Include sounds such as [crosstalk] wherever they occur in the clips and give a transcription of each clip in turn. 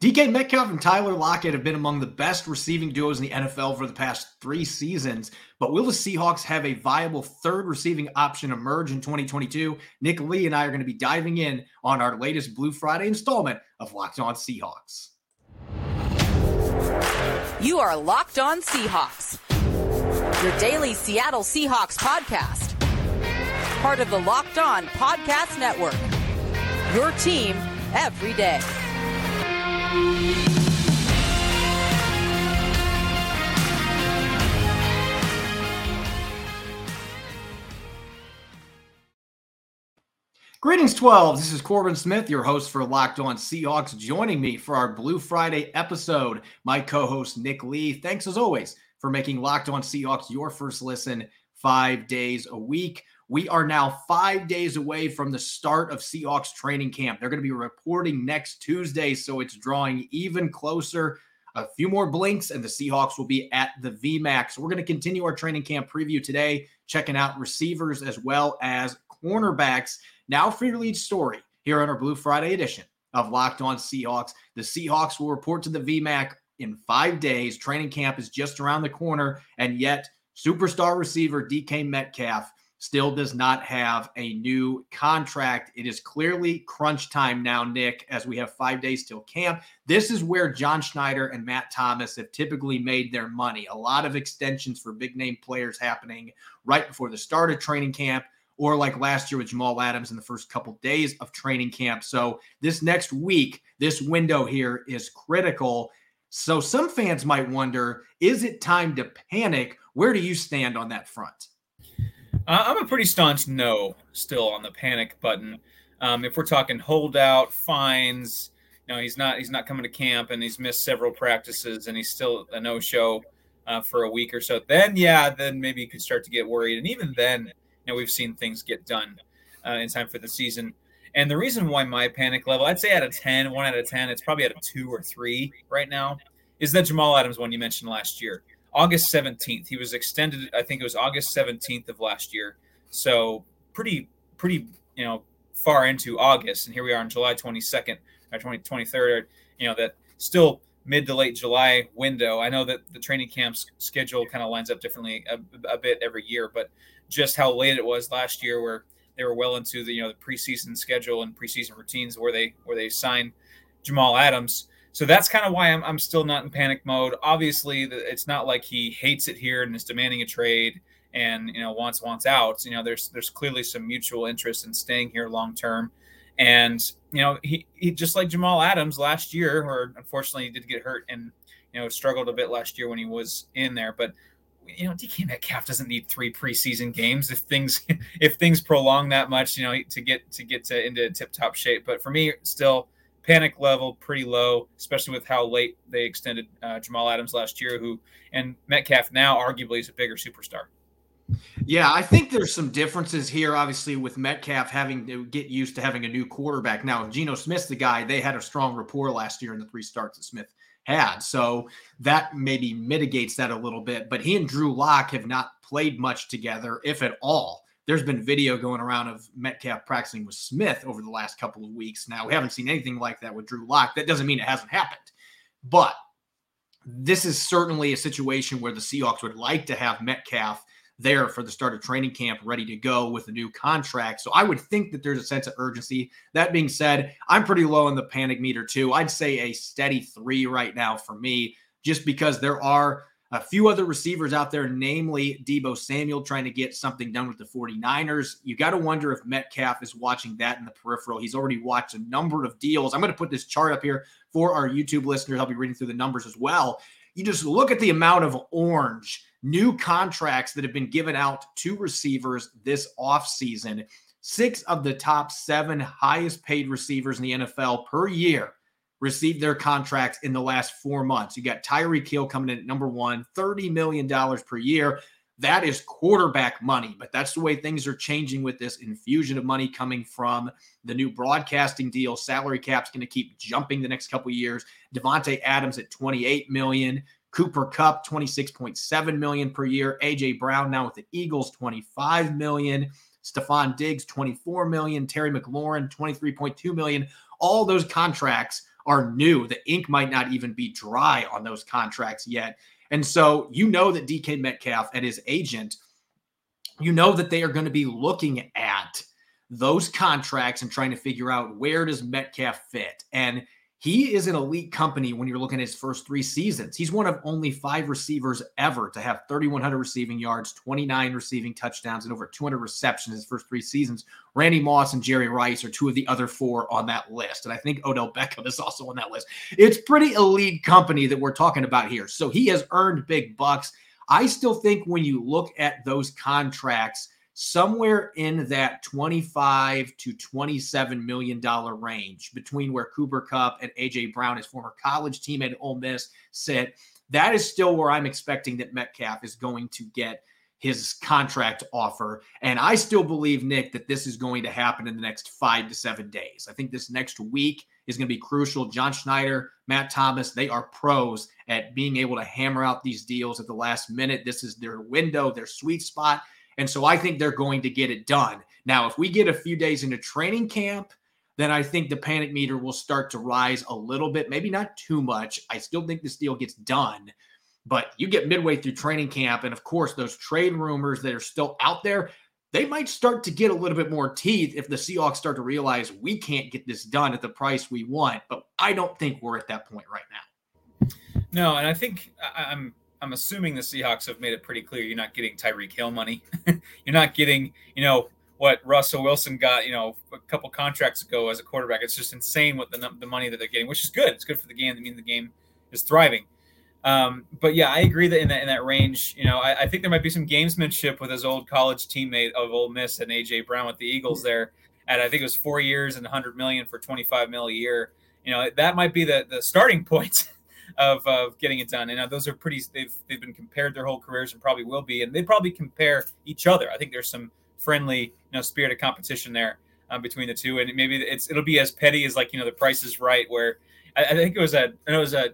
DK Metcalf and Tyler Lockett have been among the best receiving duos in the NFL for the past three seasons. But will the Seahawks have a viable third receiving option emerge in 2022? Nick Lee and I are going to be diving in on our latest Blue Friday installment of Locked On Seahawks. You are Locked On Seahawks, your daily Seattle Seahawks podcast, part of the Locked On Podcast Network. Your team every day. Greetings, 12. This is Corbin Smith, your host for Locked On Seahawks. Joining me for our Blue Friday episode, my co host, Nick Lee. Thanks as always for making Locked On Seahawks your first listen five days a week. We are now five days away from the start of Seahawks training camp. They're going to be reporting next Tuesday, so it's drawing even closer. A few more blinks, and the Seahawks will be at the VMAC. we're going to continue our training camp preview today, checking out receivers as well as cornerbacks. Now for your lead story here on our Blue Friday edition of Locked On Seahawks. The Seahawks will report to the VMAC in five days. Training camp is just around the corner, and yet superstar receiver DK Metcalf still does not have a new contract. It is clearly crunch time now, Nick, as we have five days till camp. This is where John Schneider and Matt Thomas have typically made their money. A lot of extensions for big name players happening right before the start of training camp or like last year with Jamal Adams in the first couple days of training camp. So this next week, this window here is critical. So some fans might wonder, is it time to panic? Where do you stand on that front? I'm a pretty staunch no still on the panic button. Um, if we're talking holdout, fines, you know, he's not he's not coming to camp and he's missed several practices and he's still a no show uh, for a week or so. Then yeah, then maybe you could start to get worried. And even then, know, we've seen things get done uh, in time for the season. And the reason why my panic level, I'd say out of 10, one out of 10, it's probably at a two or three right now, is that Jamal Adams one you mentioned last year. August 17th. He was extended, I think it was August 17th of last year. So pretty, pretty, you know, far into August. And here we are on July 22nd or 20, 23rd, you know, that still mid to late July window. I know that the training camp's schedule kind of lines up differently a, a bit every year, but just how late it was last year, where they were well into the you know the preseason schedule and preseason routines where they where they signed Jamal Adams. So that's kind of why I'm, I'm still not in panic mode. Obviously, it's not like he hates it here and is demanding a trade and you know wants wants out. You know, there's there's clearly some mutual interest in staying here long term. And you know, he, he just like Jamal Adams last year, or unfortunately he did get hurt and you know struggled a bit last year when he was in there. But you know, DK Metcalf doesn't need three preseason games if things [laughs] if things prolong that much, you know, to get to get to into tip top shape. But for me, still panic level pretty low, especially with how late they extended uh, Jamal Adams last year, who and Metcalf now arguably is a bigger superstar. Yeah, I think there's some differences here, obviously, with Metcalf having to get used to having a new quarterback. Now, if Geno Smith's the guy, they had a strong rapport last year in the three starts that Smith had. So that maybe mitigates that a little bit. But he and Drew Lock have not played much together, if at all. There's been video going around of Metcalf practicing with Smith over the last couple of weeks. Now, we haven't seen anything like that with Drew Lock. That doesn't mean it hasn't happened. But this is certainly a situation where the Seahawks would like to have Metcalf there for the start of training camp, ready to go with a new contract. So I would think that there's a sense of urgency. That being said, I'm pretty low on the panic meter too. I'd say a steady three right now for me, just because there are a few other receivers out there, namely Deebo Samuel, trying to get something done with the 49ers. You got to wonder if Metcalf is watching that in the peripheral. He's already watched a number of deals. I'm going to put this chart up here for our YouTube listeners. I'll be reading through the numbers as well. You just look at the amount of orange new contracts that have been given out to receivers this offseason. Six of the top seven highest paid receivers in the NFL per year received their contracts in the last four months. You got Tyreek Hill coming in at number one, $30 million per year. That is quarterback money, but that's the way things are changing with this infusion of money coming from the new broadcasting deal. Salary cap's going to keep jumping the next couple years. Davante Adams at 28 million. Cooper Kupp 26.7 million per year. AJ Brown now with the Eagles, 25 million. Stefon Diggs, 24 million. Terry McLaurin, 23.2 million. All those contracts are new. The ink might not even be dry on those contracts yet. And so you know that DK Metcalf and his agent, you know that they are going to be looking at those contracts and trying to figure out where does Metcalf fit. And he is an elite company when you're looking at his first three seasons. He's one of only five receivers ever to have 3,100 receiving yards, 29 receiving touchdowns, and over 200 receptions his first three seasons. Randy Moss and Jerry Rice are two of the other four on that list. And I think Odell Beckham is also on that list. It's pretty elite company that we're talking about here. So he has earned big bucks. I still think when you look at those contracts, somewhere in that 25 to 27 million dollar range between where Cooper Kupp and AJ Brown, his former college teammate at Ole Miss, sit. That is still where I'm expecting that Metcalf is going to get his contract offer. And I still believe, Nick, that this is going to happen in the next five to seven days. I think this next week is going to be crucial. John Schneider, Matt Thomas, they are pros at being able to hammer out these deals at the last minute. This is their window, their sweet spot. And so I think they're going to get it done. Now, if we get a few days into training camp, then I think the panic meter will start to rise a little bit, maybe not too much. I still think this deal gets done. But you get midway through training camp, and of course, those trade rumors that are still out there, they might start to get a little bit more teeth if the Seahawks start to realize we can't get this done at the price we want. But I don't think we're at that point right now. No, and I think I'm I'm assuming the Seahawks have made it pretty clear you're not getting Tyreek Hill money. [laughs] you're not getting, you know, what Russell Wilson got, you know, a couple contracts ago as a quarterback. It's just insane what the the money that they're getting, which is good. It's good for the game. I mean, the game is thriving. Um, but yeah, I agree that in that in that range, you know, I, I, think there might be some gamesmanship with his old college teammate of Ole Miss and AJ Brown with the Eagles there. At I think it was four years and 100 million for 25 mil a year. You know, that might be the the starting point [laughs] of, of getting it done. And uh, those are pretty. They've they've been compared their whole careers and probably will be, and they probably compare each other. I think there's some friendly, you know, spirit of competition there um, between the two, and maybe it's it'll be as petty as like you know the Price is Right, where I, I think it was a it was a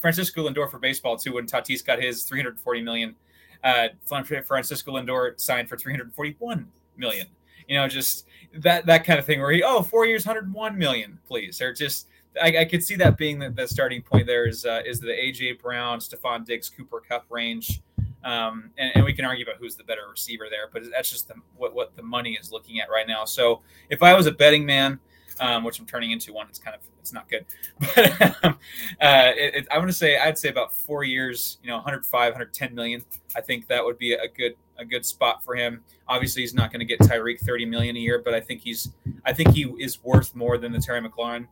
Francisco Lindor for baseball too when Tatis got his 340 million. Uh, Francisco Lindor signed for 341 million. You know, just that that kind of thing where he oh four years 101 million, please, or just I, I could see that being the, the starting point. There is uh, is the AJ Brown, Stefon Diggs, Cooper Kupp range, um, and, and, we can argue about who's the better receiver there, but that's just the, what what the money is looking at right now. So if I was a betting man, um, which I'm turning into one, it's kind of it's not good, [laughs] but um, uh, it, it, I want to say I'd say about four years, you know, 105, 110 million. I think that would be a good a good spot for him. Obviously, he's not going to get Tyreek 30 million a year, but I think he's I think he is worth more than the Terry McLaurin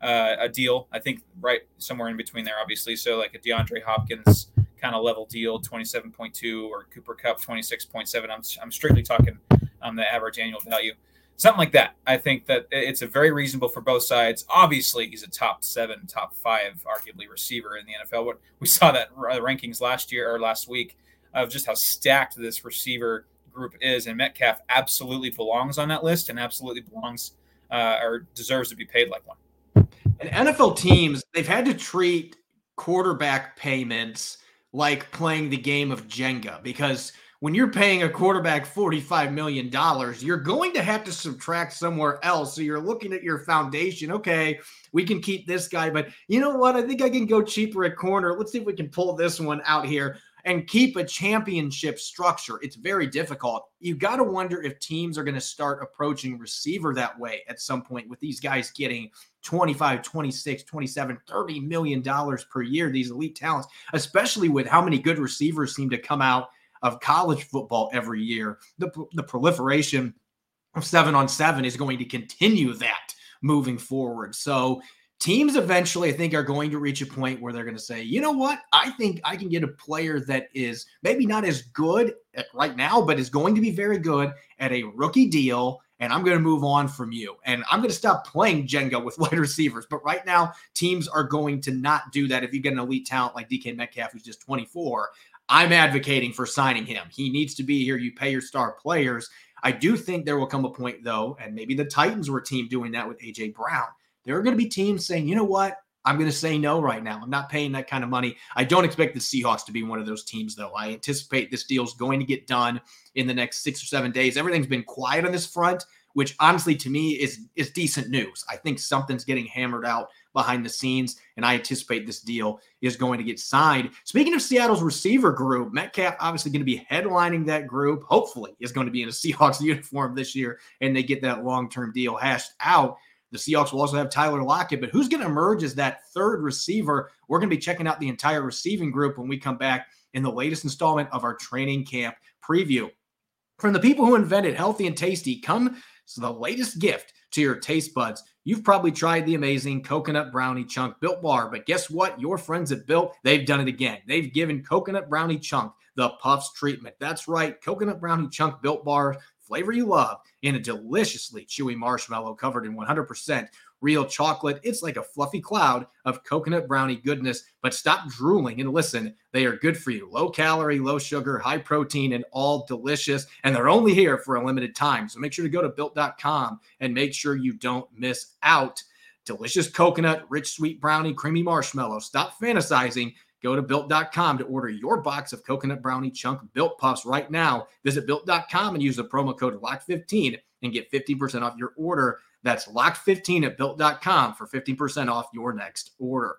uh, a deal. I think right somewhere in between there, obviously. So like a DeAndre Hopkins kind of level deal, 27.2 or Cooper Kupp 26.7. I'm, I'm strictly talking um, the average annual value. Something like that. I think that it's a very reasonable for both sides. Obviously, he's a top seven, top five, arguably receiver in the NFL. What we saw that rankings last year or last week of just how stacked this receiver group is, and Metcalf absolutely belongs on that list and absolutely belongs uh, or deserves to be paid like one. And NFL teams, they've had to treat quarterback payments like playing the game of Jenga because when you're paying a quarterback $45 million, you're going to have to subtract somewhere else. So you're looking at your foundation. Okay, we can keep this guy, but you know what? I think I can go cheaper at corner. Let's see if we can pull this one out here and keep a championship structure. It's very difficult. You got to wonder if teams are going to start approaching receiver that way at some point with these guys getting 25, 26, 27, 30 million dollars per year, these elite talents, especially with how many good receivers seem to come out of college football every year. The, the proliferation of seven on seven is going to continue that moving forward. So teams eventually, I think, are going to reach a point where they're going to say, you know what? I think I can get a player that is maybe not as good right now, but is going to be very good at a rookie deal. And I'm going to move on from you. And I'm going to stop playing Jenga with [laughs] wide receivers. But right now, teams are going to not do that. If you get an elite talent like DK Metcalf, who's just 24, I'm advocating for signing him. He needs to be here. You pay your star players. I do think there will come a point, though, and maybe the Titans were a team doing that with AJ Brown there are going to be teams saying, you know what? I'm going to say no right now. I'm not paying that kind of money. I don't expect the Seahawks to be one of those teams, though. I anticipate this deal is going to get done in the next six or seven days. Everything's been quiet on this front, which honestly to me is is decent news. I think something's getting hammered out behind the scenes, and I anticipate this deal is going to get signed. Speaking of Seattle's receiver group, Metcalf obviously going to be headlining that group. Hopefully, is going to be in a [laughs] Seahawks uniform this year, and they get that long term deal hashed out. The Seahawks will also have Tyler Lockett, but who's going to emerge as that third receiver? We're going to be checking out the entire receiving group when we come back in the latest installment of our training camp preview. From the people who invented healthy and tasty comes the latest gift to your taste buds. You've probably tried the amazing coconut brownie chunk built bar, but guess what? Your friends at Built, they've done it again. They've given coconut brownie chunk the puffs treatment. That's right, coconut brownie chunk built bar flavor you love in a deliciously chewy marshmallow covered in 100% real chocolate. It's like a fluffy cloud of coconut brownie goodness. But stop drooling and listen. They are good for you. Low calorie, low sugar, high protein, and all delicious. And they're only here for a limited time. So make sure to go to built.com and make sure you don't miss out. Delicious coconut, rich sweet brownie, creamy marshmallow. Stop fantasizing. Go to built.com to order your box of coconut brownie chunk built puffs right now. Visit built.com and use the promo code LOCK15 and get 15% off your order. That's LOCK15 at built.com for 15% off your next order.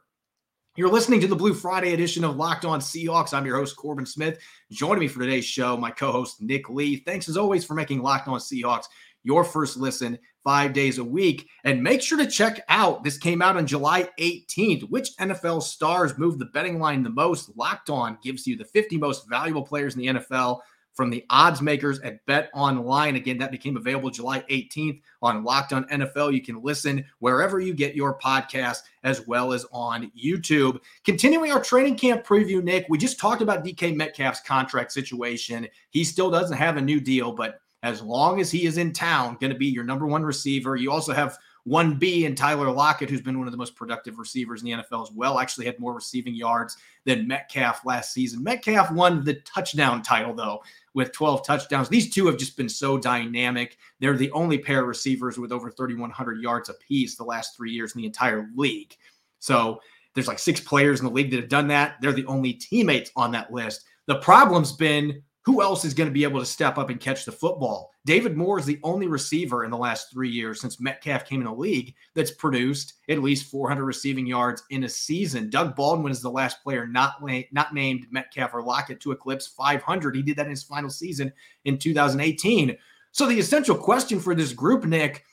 You're listening to the Blue Friday edition of Locked On Seahawks. I'm your host, Corbin Smith. Joining me for today's show, my co host, Nick Lee. Thanks as always for making Locked On Seahawks your first listen five days a week. And make sure to check out this came out on July 18th. Which NFL stars move the betting line the most? Locked On gives you the 50 most valuable players in the NFL from the odds makers at Bet Online. Again, that became available July 18th on Locked On NFL. You can listen wherever you get your podcast as well as on YouTube. Continuing our training camp preview, Nick, we just talked about DK Metcalf's contract situation. He still doesn't have a new deal, but as long as he is in town, going to be your number one receiver. You also have 1B and Tyler Lockett, who's been one of the most productive receivers in the NFL as well, actually had more receiving yards than Metcalf last season. Metcalf won the touchdown title, though, with 12 touchdowns. These two have just been so dynamic. They're the only pair of receivers with over 3,100 yards apiece the last three years in the entire league. So there's like six players in the league that have done that. They're the only teammates on that list. The problem's been who else is going to be able to step up and catch the football? David Moore is the only receiver in the last three years since Metcalf came in the league that's produced at least 400 receiving yards in a season. Doug Baldwin is the last player not not named Metcalf or Lockett to eclipse 500. He did that in his final season in 2018. So the essential question for this group, Nick,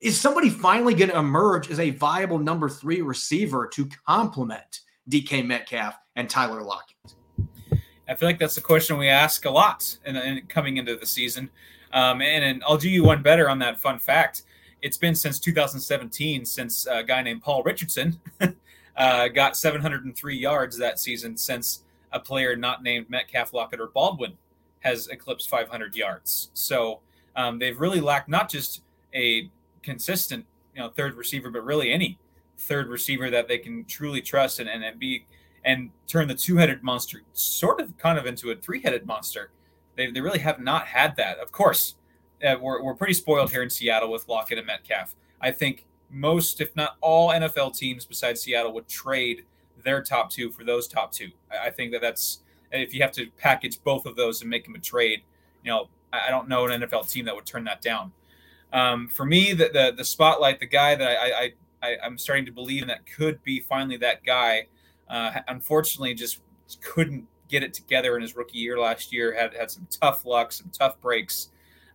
is somebody finally going to emerge as a viable number three receiver to complement DK Metcalf and Tyler Lockett? I feel like that's the question we ask a lot in, in coming into the season. Um, and, and, I'll do you one better on that fun fact. It's been since 2017 since a guy named Paul Richardson [laughs] uh, got 703 yards that season since a player not named Metcalf, Lockett, or Baldwin has eclipsed 500 yards. So um, they've really lacked not just a consistent, you know, third receiver, but really any third receiver that they can truly trust and, and, and be – and turn the two-headed monster sort of kind of into a three-headed monster. They, they really have not had that. Of course, uh, we're, we're pretty spoiled here in Seattle with Lockett and Metcalf. I think most, if not all, NFL teams besides Seattle would trade their top two for those top two. I think that that's if you have to package both of those and make them a trade. You know, I don't know an NFL team that would turn that down. Um, for me, the, the, the spotlight, the guy that I, I, I I'm starting to believe that could be finally that guy uh, unfortunately, just couldn't get it together in his rookie year last year. Had had some tough luck, some tough breaks,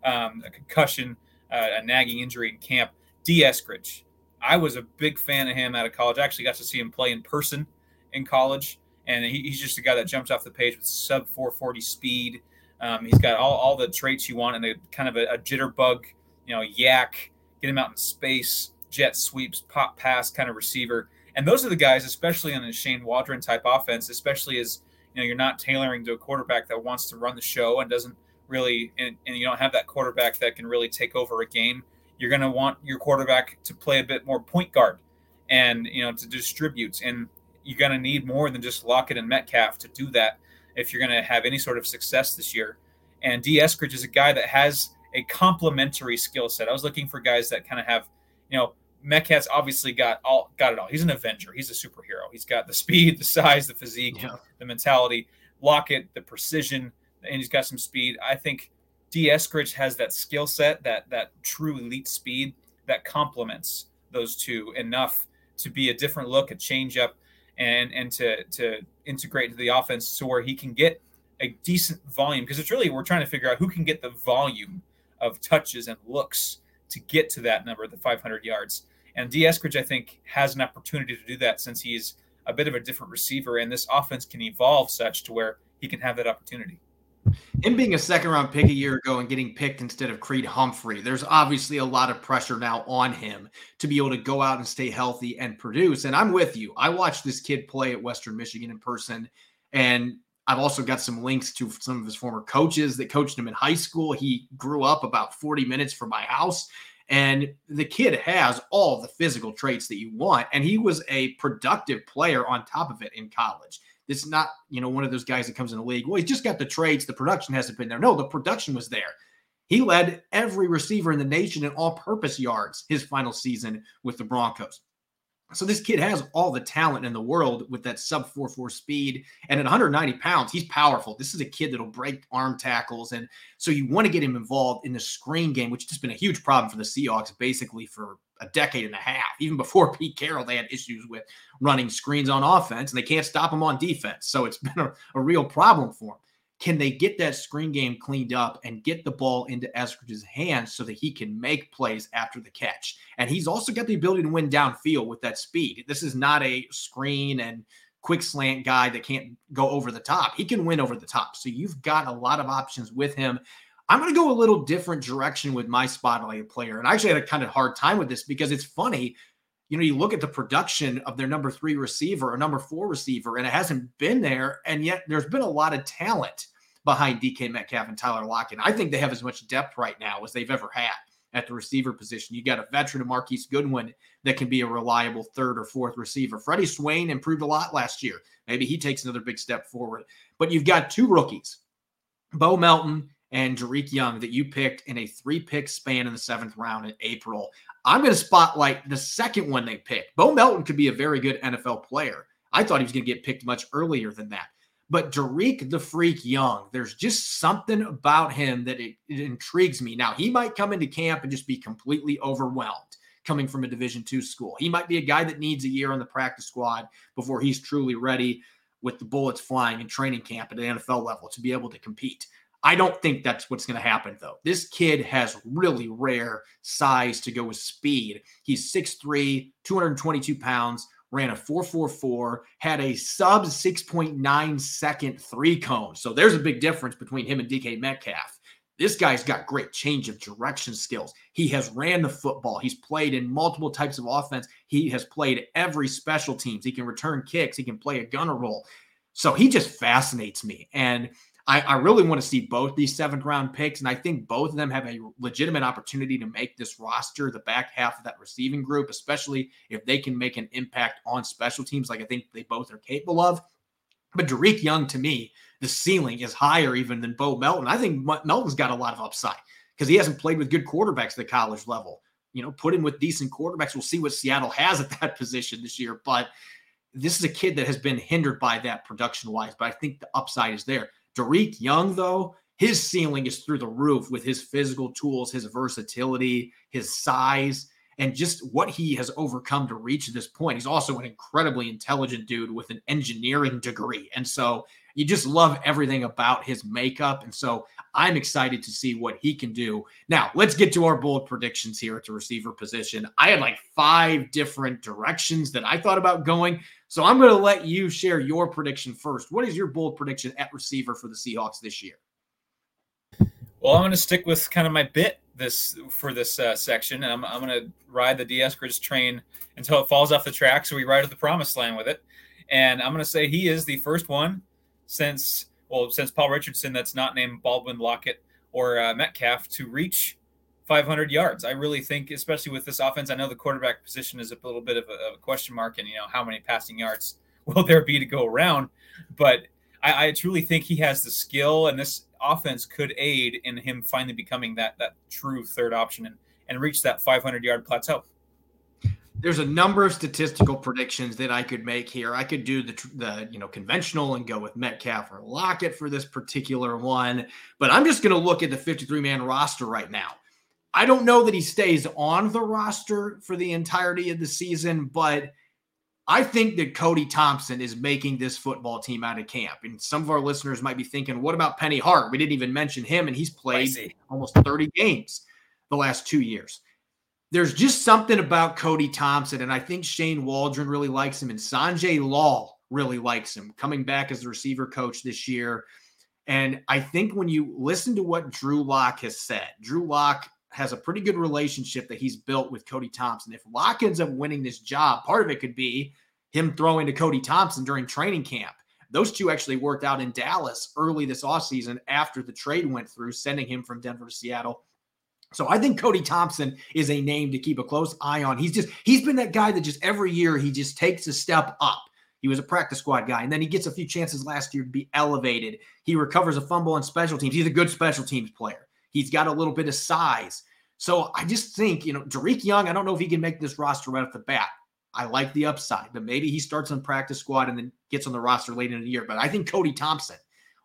um, a concussion, uh, a nagging injury in camp. Dee Eskridge, I was a big fan of him out of college. I actually got to see him play in person in college, and he, he's just a guy that jumps off the page with sub 440 speed. Um, he's got all, all the traits you want and a kind of a, a jitterbug, you know, YAC, get him out in space, jet sweeps, pop pass kind of receiver. And those are the guys, especially on a Shane Waldron type offense, especially as you know you're not tailoring to a quarterback that wants to run the show and doesn't really, and, and you don't have that quarterback that can really take over a game. You're going to want your quarterback to play a bit more point guard, and you know to distribute. And you're going to need more than just Lockett and Metcalf to do that if you're going to have any sort of success this year. And Dee Eskridge is a guy that has a complementary skill set. I was looking for guys that kind of have, you know, Metcalf's obviously got all got it all. He's an Avenger. He's a superhero. He's got the speed, the size, the physique, yeah. the mentality. Lockett, the precision, and he's got some speed. I think Dee Eskridge has that skill set, that that true elite speed that complements those two enough to be a different look, a change up, and and to to integrate into the offense to where he can get a decent volume because it's really we're trying to figure out who can get the volume of touches and looks to get to that number, the 500 yards. And Dee Eskridge, I think, has an opportunity to do that since he's a bit of a different receiver, and this offense can evolve such to where he can have that opportunity. Him being a second round pick a year ago and getting picked instead of Creed Humphrey, there's obviously a lot of pressure now on him to be able to go out and stay healthy and produce. And I'm with you. I watched this kid play at Western Michigan in person, and I've also got some links to some of his former coaches that coached him in high school. He grew up about 40 minutes from my house. And the kid has all the physical traits that you want. And he was a productive player on top of it in college. This is not, you know, one of those guys that comes in the league. Well, he's just got the traits. The production hasn't been there. No, the production was there. He led every receiver in the nation in all purpose yards his final season with the Broncos. So this kid has all the talent in the world with that sub 4-4 speed. And at 190 pounds, he's powerful. This is a kid that'll break arm tackles. And so you want to get him involved in the screen game, which has been a huge problem for the Seahawks basically for a decade and a half. Even before [laughs] Pete Carroll, they had issues with running screens on offense, and they can't stop him on defense. So it's [laughs] been a, a real problem for him. Can they get that screen game cleaned up and get the ball into Eskridge's hands so that he can make plays after the catch? And he's also got the ability to win downfield with that speed. This is not a screen and quick slant guy that can't go over the top. He can win over the top. So you've got a lot of options with him. I'm going to go a little different direction with my spotlight player. And I actually had a kind of hard time with this because it's funny. You know, you look at the production of their number three receiver or number four receiver, and it hasn't been there. And yet there's been a lot of talent behind DK Metcalf and Tyler Lockett. I think they have as much depth right now as they've ever had at the receiver position. You got a veteran of Marquise Goodwin that can be a reliable third or fourth receiver. Freddie Swain improved a lot last year. Maybe he takes another big step forward. But you've got two rookies, Bo Melton and Dareke Young that you picked in a three pick span in the seventh round in April. I'm going to spotlight the second one they picked. Bo Melton could be a very good NFL player. I thought he was going to get picked much earlier than that. But Dareke the Freak Young, there's just something about him that it, it intrigues me. Now, he might come into camp and just be completely overwhelmed coming from a Division two school. He might be a guy that needs a year on the practice squad before he's truly ready with the bullets flying in training camp at the NFL level to be able to compete. I don't think that's what's going to happen, though. This kid has really rare size to go with speed. He's 6'3, 222 pounds, ran a 4.44, had a sub 6.9 second three cone. So there's a big difference between him and DK Metcalf. This guy's got great change of direction skills. He has ran the football. He's played in multiple types of offense. He has played every special teams. He can return kicks. He can play a gunner role. So he just fascinates me. And I, I really want to see both these seventh round picks, and I think both of them have a legitimate opportunity to make this roster, the back half of that receiving group, especially if they can make an impact on special teams, like I think they both are capable of. But Dareke Young, to me, the ceiling is higher even than Bo Melton. I think Melton's got a lot of upside because he hasn't played with good quarterbacks at the college level. You know, put him with decent quarterbacks. We'll see what Seattle has at that [laughs] position this year. But this is a kid that has been hindered by that production wise, but I think the upside is there. Dareke Young, though, his ceiling is through the roof with his physical tools, his versatility, his size, and just what he has overcome to reach this point. He's also an incredibly intelligent dude with an engineering degree. And so you just love everything about his makeup. And so I'm excited to see what he can do. Now, let's get to our bold predictions here at the receiver position. I had like five different directions that I thought about going. So I'm going to let you share your prediction first. What is your bold prediction at receiver for the Seahawks this year? Well, I'm going to stick with kind of my bit this for this uh, section, and I'm, I'm going to ride the Dee Eskridge train until it falls off the track, so we ride to the promised land with it. And I'm going to say he is the first one since well since Paul Richardson that's not named Baldwin Lockett or uh, Metcalf to reach 500 yards. I really think, especially with this offense, I know the quarterback position is a little bit of a, of a question mark, and you know how many passing yards [laughs] will there be to go around. But I, I, truly think he has the skill, and this offense could aid in him finally becoming that that true third option and and reach that 500 yard plateau there's a number of statistical predictions that I could make here. I could do the the you know conventional and go with Metcalf or Lockett for this particular one, but I'm just going to look at the 53 man roster right now. I don't know that he stays on the roster for the entirety of the season, but I think that Cody Thompson is making this football team out of camp. And some of our listeners might be thinking, what about Penny Hart? We didn't even mention him, and he's played almost 30 games the last two years. There's just something about Cody Thompson, and I think Shane Waldron really likes him, and Sanjay Lal really likes him coming back as the receiver coach this year. And I think when you listen to what Drew Lock has said, Drew Lock has a pretty good relationship that he's built with Cody Thompson. If Lock ends up winning this job, part of it could be him throwing to Cody Thompson during training camp. Those two actually worked out in Dallas early this offseason after the trade went through, sending him from Denver to Seattle. So I think Cody Thompson is a name to keep a close eye on. He's just he's been that guy that just every year he just takes a step up. He was a practice squad guy, and then he gets a few chances last year to be elevated. He recovers a fumble on special teams. He's a good special teams player. He's got a little bit of size. So I just think, you know, Dareke Young, I don't know if he can make this roster right off the bat. I like the upside, but maybe he starts on practice squad and then gets on the roster late in the year. But I think Cody Thompson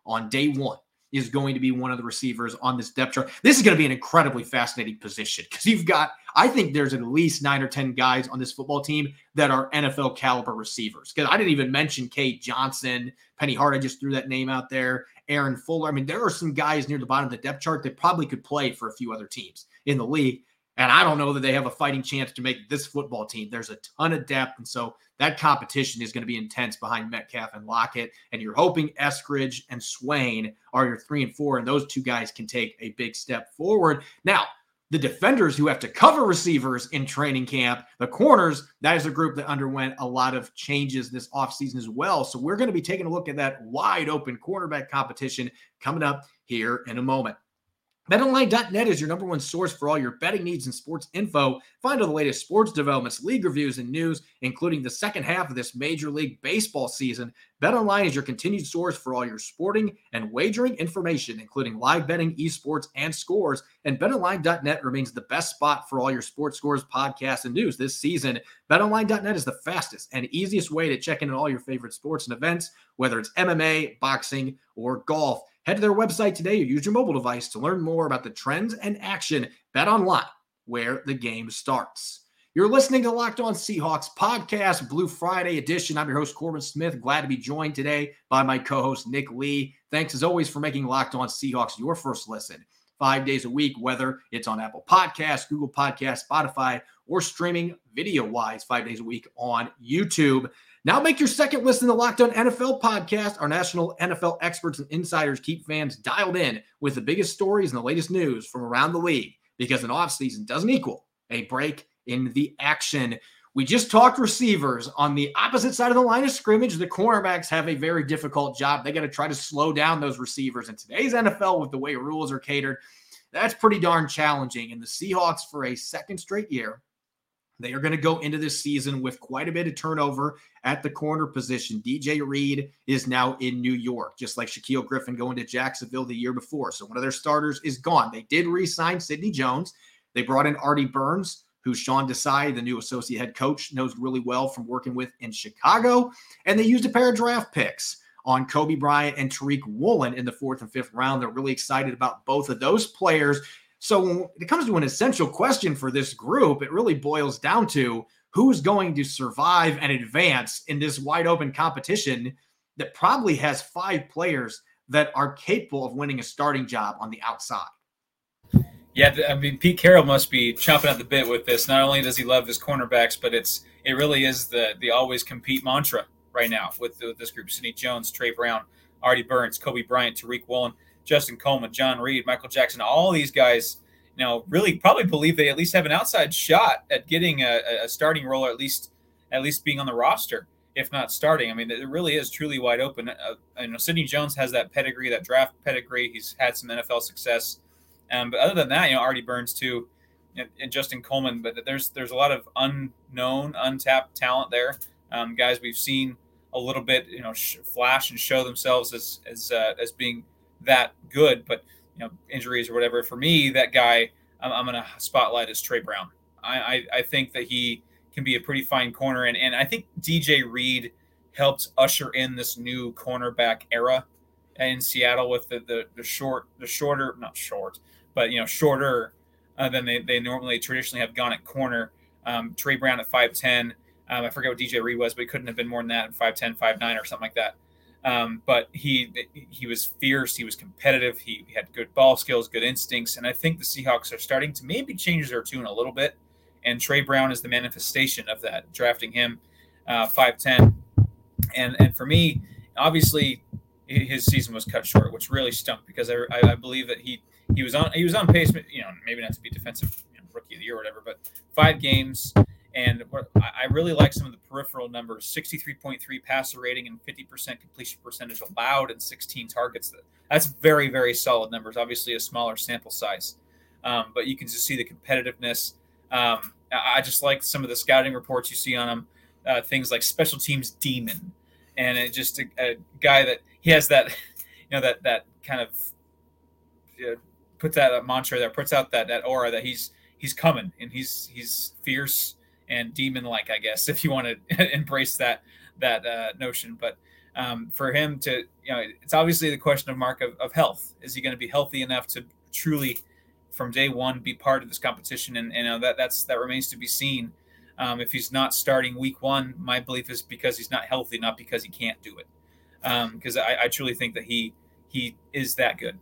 on day one is going to be one of the receivers on this depth chart. This is going to be an incredibly fascinating position because you've got, I think there's at least nine or 10 guys on this football team that are NFL caliber receivers. Because I didn't even mention Cade Johnson, Penny Hart. I just threw that name out there. Aaron Fuller. I mean, there are some guys near the bottom of the depth chart that probably could play for a few other teams in the league. And I don't know that they have a fighting chance to make this football team. There's a ton of depth. And so that competition is going to be intense behind Metcalf and Lockett. And you're hoping Eskridge and Swain are your three and four, and those two guys can take a big step forward. Now, the defenders who have to cover receivers in training camp, the corners, that is a group that underwent a lot of changes this offseason as well. So we're going to be taking a look at that wide open cornerback competition coming up here in a moment. BetOnline.net is your number one source for all your betting needs and sports info. Find all the latest sports developments, league reviews, and news, including the second half of this Major League Baseball season. BetOnline is your continued source for all your sporting and wagering information, including live betting, esports, and scores. And BetOnline.net remains the best spot for all your sports scores, podcasts, and news this season. BetOnline.net is the fastest and easiest way to check in on all your favorite sports and events, whether it's MMA, boxing, or golf. Head to their website today or use your mobile device to learn more about the trends and action. Bet online, where the game starts. You're listening to Locked On Seahawks podcast, Blue Friday edition. I'm your host, Corbin Smith. Glad to be joined today by my co host, Nick Lee. Thanks as always for making Locked On Seahawks your first listen five days a week, whether it's on Apple Podcasts, Google Podcasts, Spotify, or streaming video wise five days a week on YouTube. Now make your second listen to Locked On NFL podcast. Our national NFL experts and insiders keep fans dialed in with the biggest stories and the latest news from around the league because an offseason doesn't equal a break in the action. We just talked receivers on the opposite side of the line of scrimmage. The cornerbacks have a very difficult job. They got to try to slow down those receivers. In today's NFL, with the way rules are catered, that's pretty darn challenging. And the Seahawks, for a second straight year, they are going to go into this season with quite a bit of turnover at the corner position. DJ Reed is now in New York, just like Shaquill Griffin going to Jacksonville the year before. So one of their starters is gone. They did re sign Sidney Jones. They brought in Artie Burns, who Sean Desai, the new associate head coach, knows really well from working with in Chicago. And they used a pair of draft picks on Coby Bryant and Tariq Woolen in the fourth and fifth round. They're really excited about both of those players. So when it comes to an essential question for this group, it really boils down to who's going to survive and advance in this wide open competition that probably has five players that are capable of winning a starting job on the outside. Yeah, I mean Pete Carroll must be chomping at the bit with this. Not only does he love his cornerbacks, but it's it really is the the always compete mantra right now with, with this group: Sidney Jones, Tre Brown, Artie Burns, Coby Bryant, Tariq Woolen. Justin Coleman, John Reid, Michael Jackson, all these guys, you know, really probably believe they at least have an outside shot at getting a, a starting role, or at least at least being on the roster, if not starting. I mean, it really is truly wide open. Uh, you know, Sidney Jones has that pedigree, that draft pedigree. He's had some NFL success, um, but other than that, you know, Artie Burns too, and, and Justin Coleman. But there's there's a lot of unknown, untapped talent there. Um, guys we've seen a little bit, you know, sh- flash and show themselves as as uh, as being that good, but you know, injuries or whatever. For me, that guy I'm, I'm going to spotlight is Tre Brown. I, I, I think that he can be a pretty fine corner, and and I think DJ Reed helped usher in this new cornerback era in Seattle with the the, the short the shorter not short but you know shorter uh, than they, they normally traditionally have gone at corner. Um, Tre Brown at five ten. Um, I forget what DJ Reed was, but he couldn't have been more than that, 5'10", 5'9", or something like that. Um, but he he was fierce. He was competitive. He, had good ball skills, good instincts, and I think the Seahawks are starting to maybe change their tune a little bit. And Tre Brown is the manifestation of that. Drafting him uh, five ten, and and for me, obviously, his season was cut short, which really stunk because I, I, I believe that he he was on he was on pace. You know, maybe not to be defensive you know, rookie of the year or whatever, but five games and I really like some of the peripheral numbers 63.3 passer rating and 50% completion percentage allowed and 16 targets. That's very, very solid numbers. Obviously, a smaller sample size, um, but you can just see the competitiveness. Um, I just like some of the scouting reports you see on him, uh, things like special teams demon, and it just a, a, guy that he has that, [laughs] you know, that that kind of uh, puts that mantra there, puts out that that aura that he's he's coming and he's he's fierce and demon like, I guess, [laughs] if you want to [laughs] embrace that that uh, notion. But um, for him to, you know, it's obviously the question of mark of, of health. Is he going to be healthy enough to truly, from day one, be part of this competition? And, you know, that that's that remains to be seen. Um, if he's not starting week one, my belief is because he's not healthy, not because he can't do it. Because um, I, I truly think that he he is that good.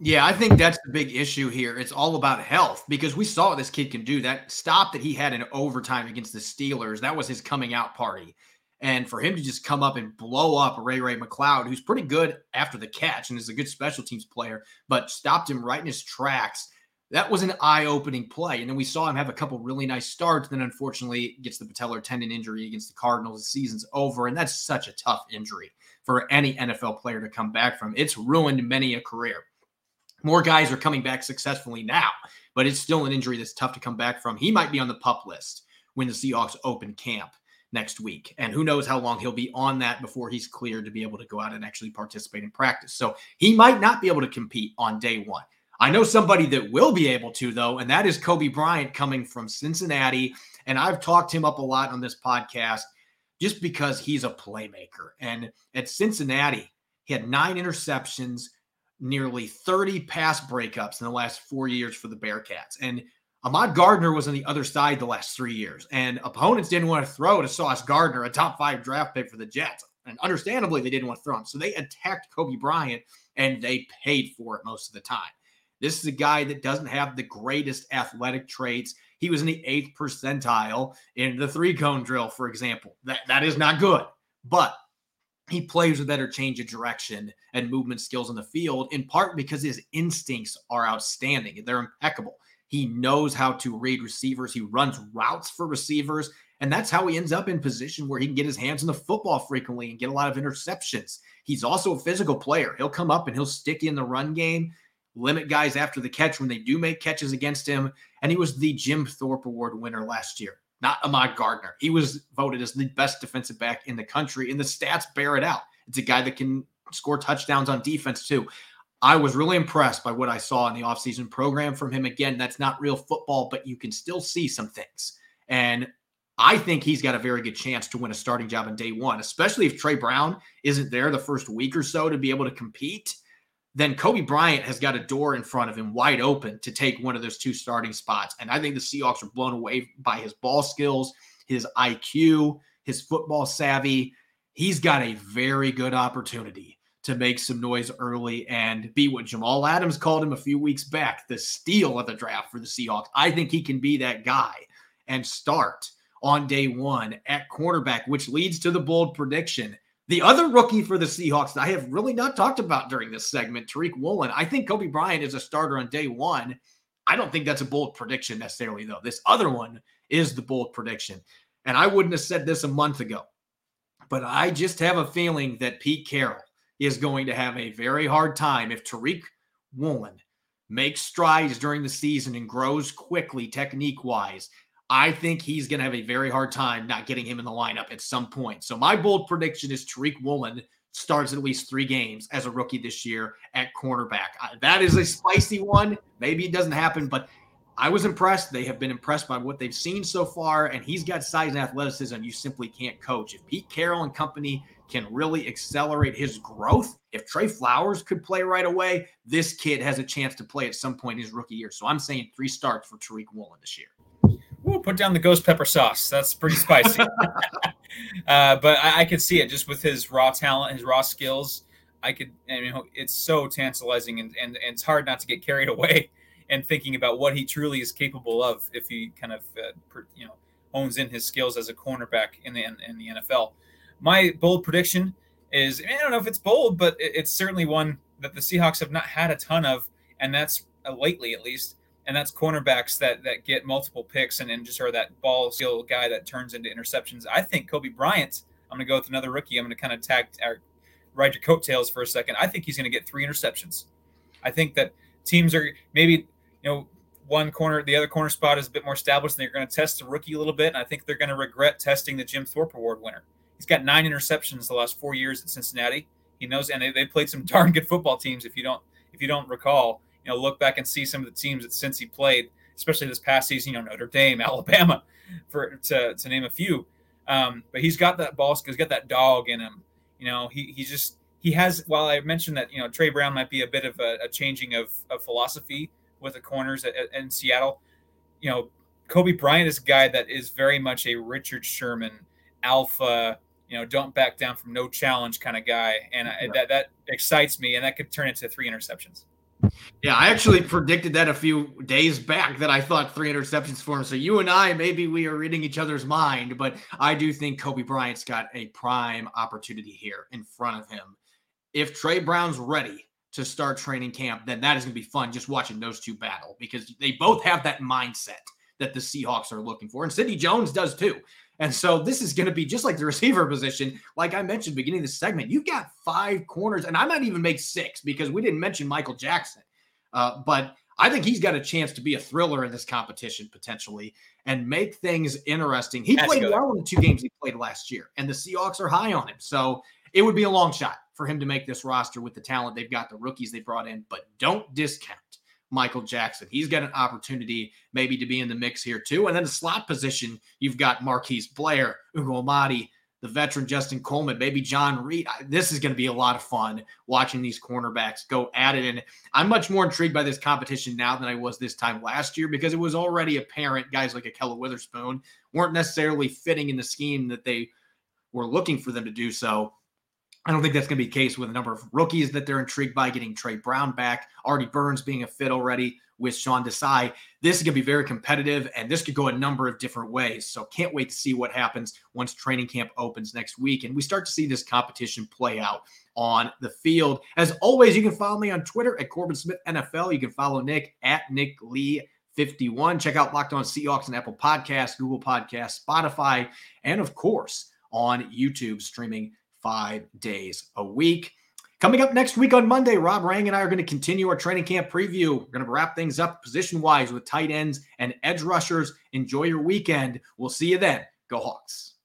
Yeah, I think that's the big issue here. It's all about health because we saw what this kid can do. That stop that he had in overtime against the Steelers, that was his coming out party. And for him to just come up and blow up Ray Ray McCloud, who's pretty good after the catch and is a good special teams player, but stopped him right in his tracks. That was an eye-opening play. And then we saw him have a couple really nice starts. Then unfortunately gets the patellar tendon injury against the Cardinals. The season's over. And that's such a tough injury for any NFL player to come back from. It's ruined many a career. More guys are coming back successfully now, but it's still an injury that's tough to come back from. He might be on the pup list when the Seahawks open camp next week. And who knows how long he'll be on that before he's cleared to be able to go out and actually participate in practice. So he might not be able to compete on day one. I know somebody that will be able to, though, and that is Coby Bryant coming from Cincinnati. And I've talked him up a lot on this podcast just because he's a playmaker. And at Cincinnati, he had nine interceptions, nearly 30 pass breakups in the last four years for the Bearcats. And Ahmad Gardner was on the other side the last three years, and opponents didn't want to throw to Sauce Gardner, a top five draft pick for the Jets. And understandably, they didn't want to throw him. So they attacked Coby Bryant and they paid for it most of the time. This is a guy that doesn't have the greatest athletic traits. He was in the eighth percentile in the three cone drill, for example. That, that is not good. But he plays with better change of direction and movement skills in the field, in part because his instincts are outstanding. They're impeccable. He knows how to read receivers. He runs routes for receivers. And that's how he ends up in position where he can get his hands on the football frequently and get a lot of interceptions. He's also a physical player. He'll come up and he'll stick in the run game, limit guys after the catch when they do make catches against him. And he was the Jim Thorpe Award winner last year not Ahmad Gardner. He was voted as the best defensive back in the country, and the stats bear it out. It's a guy that can score touchdowns on defense, too. I was really impressed by what I saw in the offseason program from him. Again, that's not real football, but you can still see some things. And I think he's got a very good chance to win a starting job on day one, especially if Tre Brown isn't there the first week or so to be able to compete then Coby Bryant has got a door in front of him wide open to take one of those two starting spots. And I think the Seahawks are blown away by his ball skills, his IQ, his football savvy. He's got a very good opportunity to make some noise early and be what Jamal Adams called him a few weeks back the steal of the draft for the Seahawks. I think he can be that guy and start on day one at cornerback, which leads to the bold prediction the other rookie for the Seahawks that I have really not talked about during this segment, Tariq Woolen. I think Coby Bryant is a starter on day one. I don't think that's a bold prediction necessarily, though. This other one is the bold prediction. And I wouldn't have said this a month ago, but I just have a feeling that Pete Carroll is going to have a very hard time if Tariq Woolen makes strides during the season and grows quickly technique wise I think he's going to have a very hard time not getting him in the lineup at some point. So my bold prediction is Tariq Woolen starts at least three games as a rookie this year at cornerback. That is a spicy one. Maybe it doesn't happen, but I was impressed. They have been impressed by what they've seen so far, and he's got size and athleticism you simply can't coach. If Pete Carroll and company can really accelerate his growth, if Tre Flowers could play right away, this kid has a chance to play at some point in his rookie year. So I'm saying three starts for Tariq Woolen this year. Ooh, put down the ghost pepper sauce. That's pretty spicy. [laughs] uh, but I, I could see it just with his raw talent, his raw skills. I could, I mean, it's so tantalizing, and, and, and it's hard not to get carried [laughs] away and thinking about what he truly is capable of if he kind of, uh, per, you know, hones in his skills as a cornerback in the in the NFL. My bold prediction is I don't know if it's bold, but it's certainly one that the Seahawks have not had a ton of, and that's uh, lately at least and that's cornerbacks that that get multiple picks and, and just are that ball skill guy that turns into interceptions. I think Coby Bryant. I'm going to go with another rookie. I'm going to kind of tag or ride your coattails for a second. I think he's going to get three interceptions. I think that teams are maybe you know one corner, the other corner spot is a bit more established, and they're going to test the rookie a little bit. And I think they're going to regret testing the Jim Thorpe Award winner. He's got nine interceptions the last four years at Cincinnati. He knows, and they, they played some [laughs] darn good football teams. If you don't, if you don't recall, you know, look back and see some of the teams that since he played, especially this past season, you know, Notre Dame, [laughs] Alabama, for to, to name a few. Um, but he's got that ball, he's got that dog in him. You know, he he just he has. While I mentioned that you know Tre Brown might be a bit of a, a changing of, of philosophy with the corners at, at, in Seattle, you know, Coby Bryant is a guy that is very much a Richard Sherman alpha. You know, don't back down from no challenge kind of guy, and I, that that excites me, and that could turn into three interceptions. Yeah, I actually predicted that a few days back that I thought three interceptions for him. So you and I, maybe we are reading each other's mind, but I do think Coby Bryant's got a prime opportunity here in front of him. If Tre Brown's ready to start training camp, then that is going to be fun just watching those two battle because they both have that mindset that the Seahawks are looking for. And Sidney Jones does too. And so this is going to be just like the [laughs] receiver position. Like I mentioned beginning of the segment, you've got five corners, and I might even make six because we didn't mention Michael Jackson. Uh, but I think he's got a chance to be a thriller in this competition potentially and make things interesting. He That's played good. well in the two games he played last year, and the Seahawks are high on him. So it would be a long shot for him to make this roster with the talent they've got, the rookies they brought in, but don't discount Michael Jackson. He's got an opportunity maybe to be in the mix here too. And then the slot position, you've got Marquise Blair, Ugo Amadi, the veteran Justin Coleman, maybe John Reid. This is going to be a lot of fun watching these cornerbacks go at it. And I'm much more intrigued by this competition now than I was this time last year because it was already apparent guys like Ahkello Witherspoon weren't necessarily fitting in the scheme that they were looking for them to do so. I don't think that's going to be the case with a number of rookies that they're intrigued by getting Tre Brown back, Artie Burns being a fit already with Sean Desai. This is going to be very competitive and this could go a number of different ways. So can't wait to see what happens once training camp opens next week and we start to see this competition play out on the field. As always, you can follow me on Twitter at Corbin Smith NFL. You can follow Nick at Nick Lee 51. Check out Locked On Seahawks and Apple Podcasts, Google Podcasts, Spotify, and of course on YouTube streaming five days a week. Coming up next week on Monday, Rob Rang and I are going to continue our training camp preview. We're going to wrap things up position wise with tight ends and edge rushers. Enjoy your weekend. We'll see you then. Go Hawks.